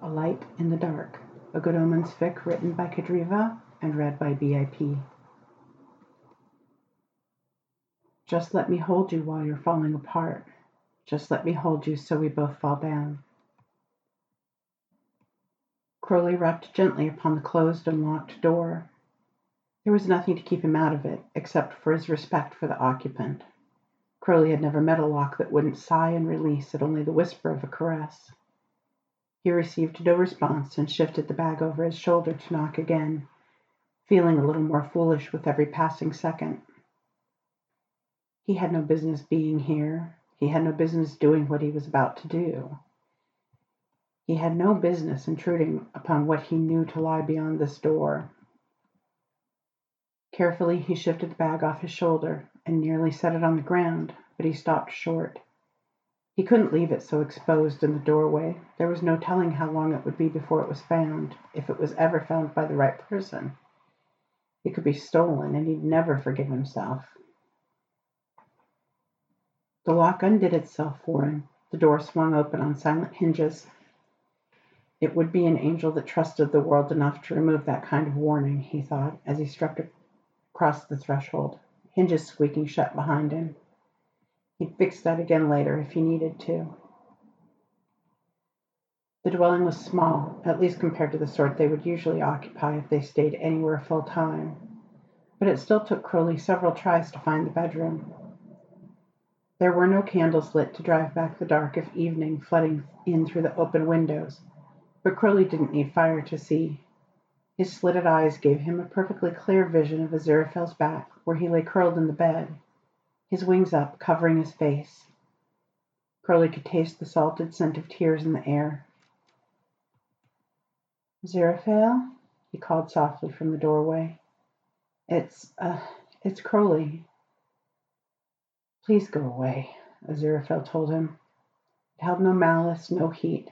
A Light in the Dark, a Good Omens fic written by Kadriva and read by BIP. Just let me hold you while you're falling apart. Just let me hold you so we both fall down. Crowley rapped gently upon the closed and locked door. There was nothing to keep him out of it, except for his respect for the occupant. Crowley had never met a lock that wouldn't sigh and release at only the whisper of a caress. He received no response and shifted the bag over his shoulder to knock again, feeling a little more foolish with every passing second. He had no business being here. He had no business doing what he was about to do. He had no business intruding upon what he knew to lie beyond this door. Carefully he shifted the bag off his shoulder and nearly set it on the ground, but he stopped short. He couldn't leave it so exposed in the doorway. There was no telling how long it would be before it was found, if it was ever found by the right person. It could be stolen, and he'd never forgive himself. The lock undid itself for him. The door swung open on silent hinges. It would be an angel that trusted the world enough to remove that kind of warning, he thought, as he struck across the threshold, hinges squeaking shut behind him. He'd fix that again later if he needed to. The dwelling was small, at least compared to the sort they would usually occupy if they stayed anywhere full time, but it still took Crowley several tries to find the bedroom. There were no candles lit to drive back the dark of evening flooding in through the open windows, but Crowley didn't need fire to see. His slitted eyes gave him a perfectly clear vision of Aziraphale's back, where he lay curled in the bed, his wings up, covering his face. Crowley could taste the salted scent of tears in the air. Aziraphale? he called softly from the doorway. It's, uh, it's Crowley. Please go away, Aziraphale told him. It held no malice, no heat,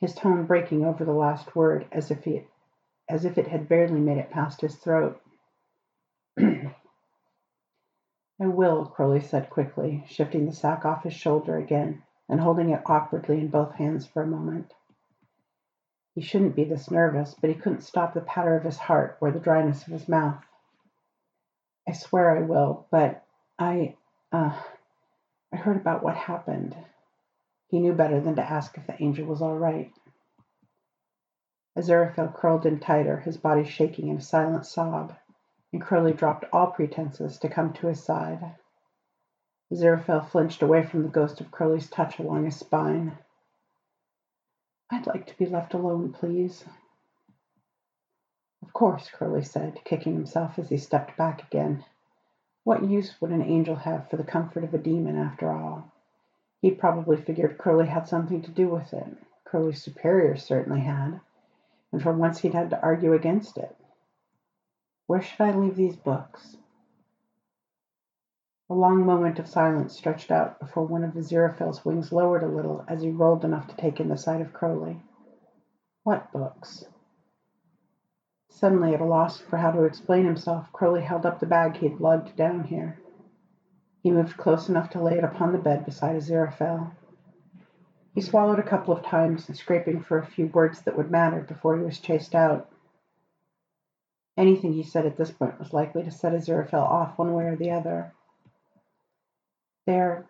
his tone breaking over the last word as if it, as if it had barely made it past his throat. I will, Crowley said quickly, shifting the sack off his shoulder again and holding it awkwardly in both hands for a moment. He shouldn't be this nervous, but he couldn't stop the patter of his heart or the dryness of his mouth. I swear I will, but I, uh, I heard about what happened. He knew better than to ask if the angel was all right. Aziraphale curled in tighter, his body shaking in a silent sob, and Crowley dropped all pretenses to come to his side. Aziraphale flinched away from the ghost of Crowley's touch along his spine. I'd like to be left alone, please. Of course, Crowley said, kicking himself as he stepped back again. What use would an angel have for the comfort of a demon, after all? He probably figured Crowley had something to do with it. Crowley's superior certainly had, and for once he'd had to argue against it. Where should I leave these books? A long moment of silence stretched out before one of Aziraphale's wings lowered a little as he rolled enough to take in the sight of Crowley. What books? Suddenly at a loss for how to explain himself, Crowley held up the bag he had lugged down here. He moved close enough to lay it upon the bed beside Aziraphale. He swallowed a couple of times, scraping for a few words that would matter before he was chased out. Anything he said at this point was likely to set Aziraphale off one way or the other. There,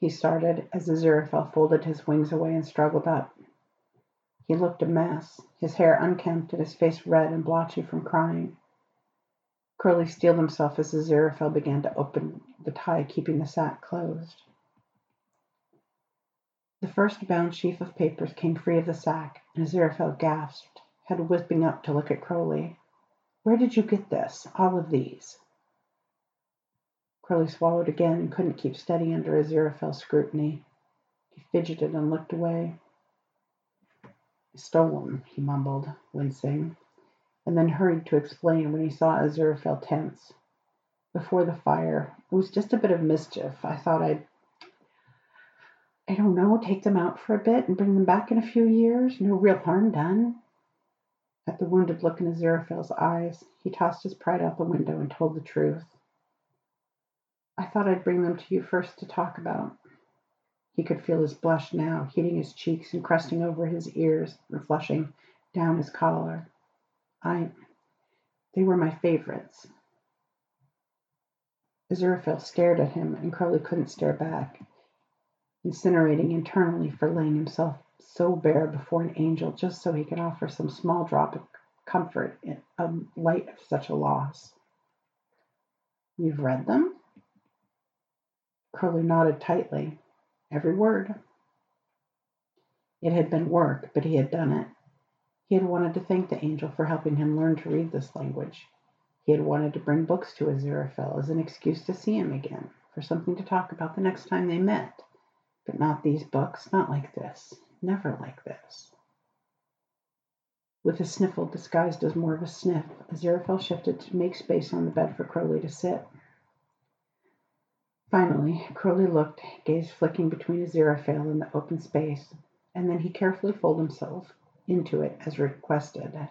he started, as Aziraphale folded his wings away and struggled up. He looked a mess, his hair unkempt and his face red and blotchy from crying. Crowley steeled himself as Aziraphale began to open the tie keeping the sack closed. The first bound sheaf of papers came free of the sack, and Aziraphale gasped, head whipping up to look at Crowley. Where did you get this? All of these? Crowley swallowed again and couldn't keep steady under Aziraphale's scrutiny. He fidgeted and looked away. I stole them, he mumbled, wincing, and then hurried to explain when he saw Aziraphale tense. Before the fire, it was just a bit of mischief. I thought I'd I don't know, take them out for a bit and bring them back in a few years. No real harm done. At the wounded look in Aziraphale's eyes, he tossed his pride out the window and told the truth. I thought I'd bring them to you first to talk about. He could feel his blush now, heating his cheeks and crusting over his ears and flushing down his collar. I they were my favorites. Aziraphale stared at him, and Crowley couldn't stare back, incinerating internally for laying himself so bare before an angel just so he could offer some small drop of comfort in a light of such a loss. You've read them? Crowley nodded tightly. Every word. It had been work, but he had done it. He had wanted to thank the angel for helping him learn to read this language. He had wanted to bring books to Aziraphale as an excuse to see him again, for something to talk about the next time they met. But not these books, not like this, never like this. With a sniffle disguised as more of a sniff, Aziraphale shifted to make space on the bed for Crowley to sit. Finally, Crowley looked, gaze flicking between Aziraphale and the open space, and then he carefully folded himself into it as requested.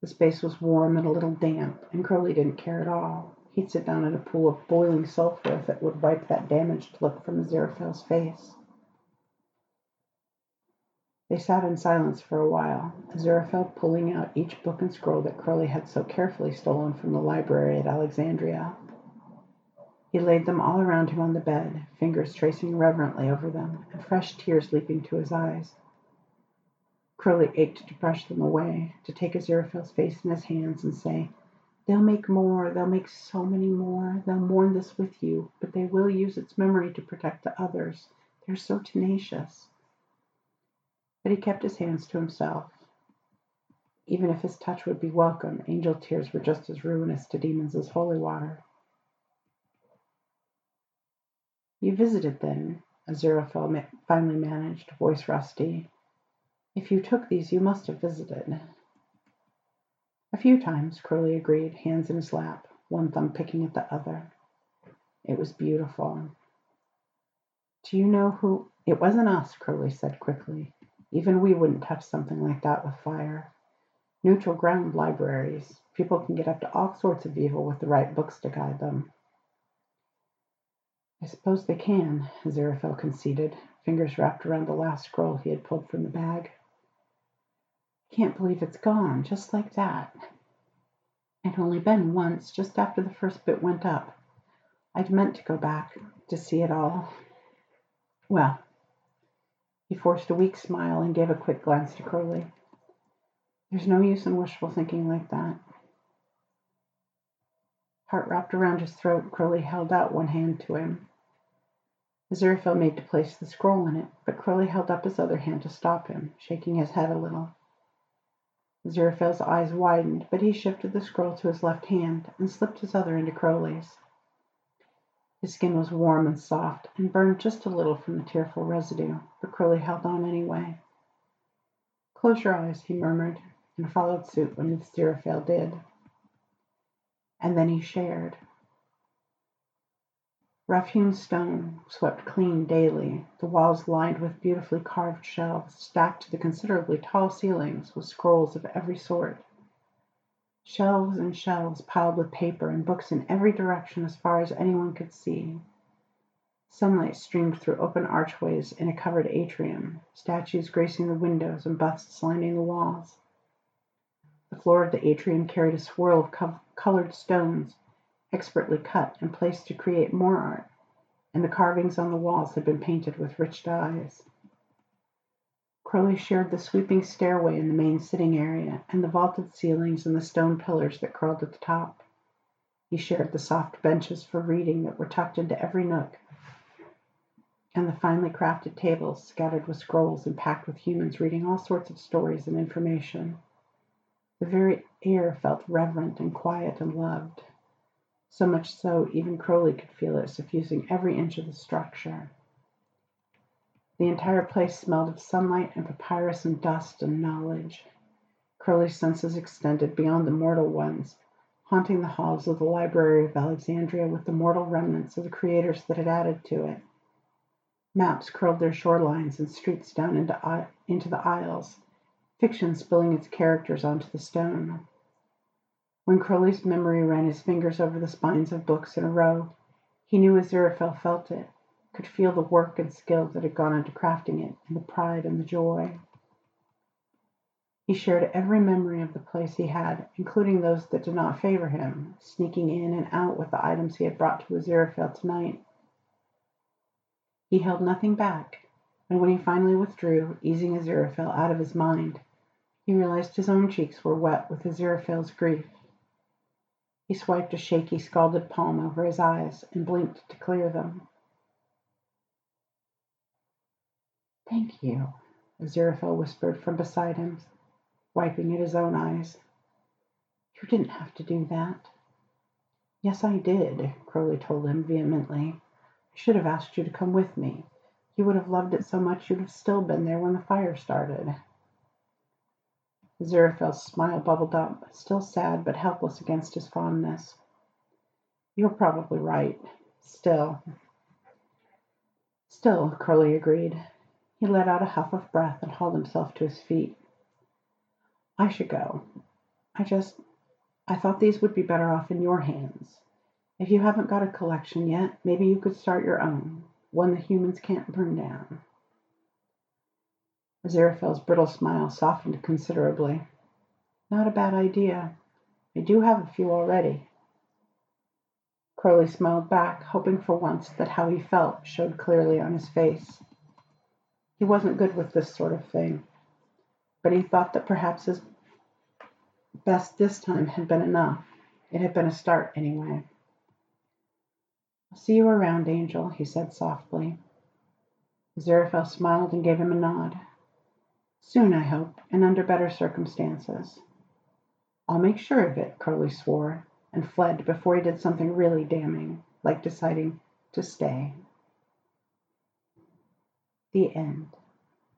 The space was warm and a little damp, and Crowley didn't care at all. He'd sit down in a pool of boiling sulphur if it would wipe that damaged look from Aziraphale's face. They sat in silence for a while, Aziraphale pulling out each book and scroll that Crowley had so carefully stolen from the library at Alexandria. He laid them all around him on the bed, fingers tracing reverently over them, and fresh tears leaping to his eyes. Crowley ached to brush them away, to take Aziraphale's face in his hands and say, They'll make more, they'll make so many more, they'll mourn this with you, but they will use its memory to protect the others. They're so tenacious but he kept his hands to himself. Even if his touch would be welcome, angel tears were just as ruinous to demons as holy water. You visited then, Aziraphale finally managed, voice rusty. If you took these, you must have visited. A few times, Crowley agreed, hands in his lap, one thumb picking at the other. It was beautiful. Do you know who? It wasn't us, Crowley said quickly. Even we wouldn't touch something like that with fire. Neutral ground libraries. People can get up to all sorts of evil with the right books to guide them. I suppose they can, Aziraphale conceded, fingers wrapped around the last scroll he had pulled from the bag. Can't believe it's gone, just like that. I'd only been once, just after the first bit went up. I'd meant to go back to see it all. Well, he forced a weak smile and gave a quick glance to Crowley. There's no use in wishful thinking like that. Heart wrapped around his throat, Crowley held out one hand to him. Aziraphale made to place the scroll in it, but Crowley held up his other hand to stop him, shaking his head a little. Aziraphale's eyes widened, but he shifted the scroll to his left hand and slipped his other into Crowley's. His skin was warm and soft, and burned just a little from the tearful residue, but Crowley held on anyway. "Close your eyes," he murmured, and followed suit when Aziraphale did. And then he shared. Rough-hewn stone, swept clean daily, the walls lined with beautifully carved shelves, stacked to the considerably tall ceilings with scrolls of every sort. Shelves and shelves piled with paper and books in every direction as far as anyone could see. Sunlight streamed through open archways in a covered atrium, statues gracing the windows and busts lining the walls. The floor of the atrium carried a swirl of co- colored stones, expertly cut and placed to create more art, and the carvings on the walls had been painted with rich dyes. Crowley shared the sweeping stairway in the main sitting area, and the vaulted ceilings and the stone pillars that curled at the top. He shared the soft benches for reading that were tucked into every nook, and the finely crafted tables scattered with scrolls and packed with humans reading all sorts of stories and information. The very air felt reverent and quiet and loved. So much so, even Crowley could feel it suffusing every inch of the structure. The entire place smelled of sunlight and papyrus and dust and knowledge. Crowley's senses extended beyond the mortal ones, haunting the halls of the Library of Alexandria with the mortal remnants of the creators that had added to it. Maps curled their shorelines and streets down into, into the aisles, fiction spilling its characters onto the stone. When Crowley's memory ran his fingers over the spines of books in a row, he knew Aziraphale felt it could feel the work and skill that had gone into crafting it, and the pride and the joy. He shared every memory of the place he had, including those that did not favor him, sneaking in and out with the items he had brought to Aziraphale tonight. He held nothing back, and when he finally withdrew, easing Aziraphale out of his mind, he realized his own cheeks were wet with Aziraphale's grief. He swiped a shaky, scalded palm over his eyes and blinked to clear them. "Thank you," Aziraphale whispered from beside him, wiping at his own eyes. "You didn't have to do that." "Yes, I did," Crowley told him vehemently. "I should have asked you to come with me. You would have loved it so much you'd have still been there when the fire started." Aziraphale's smile bubbled up, still sad but helpless against his fondness. "You're probably right. Still "Still," Crowley agreed. He let out a huff of breath and hauled himself to his feet. "I should go. I just I thought these would be better off in your hands. If you haven't got a collection yet, maybe you could start your own one the humans can't burn down." Aziraphale's brittle smile softened considerably. "Not a bad idea. I do have a few already." Crowley smiled back, hoping for once that how he felt showed clearly on his face. He wasn't good with this sort of thing, but he thought that perhaps his best this time had been enough. It had been a start, anyway. "I'll see you around, Angel," he said softly. Aziraphale smiled and gave him a nod. Soon, I hope, and under better circumstances. I'll make sure of it, Crowley swore, and fled before he did something really damning, like deciding to stay. The end.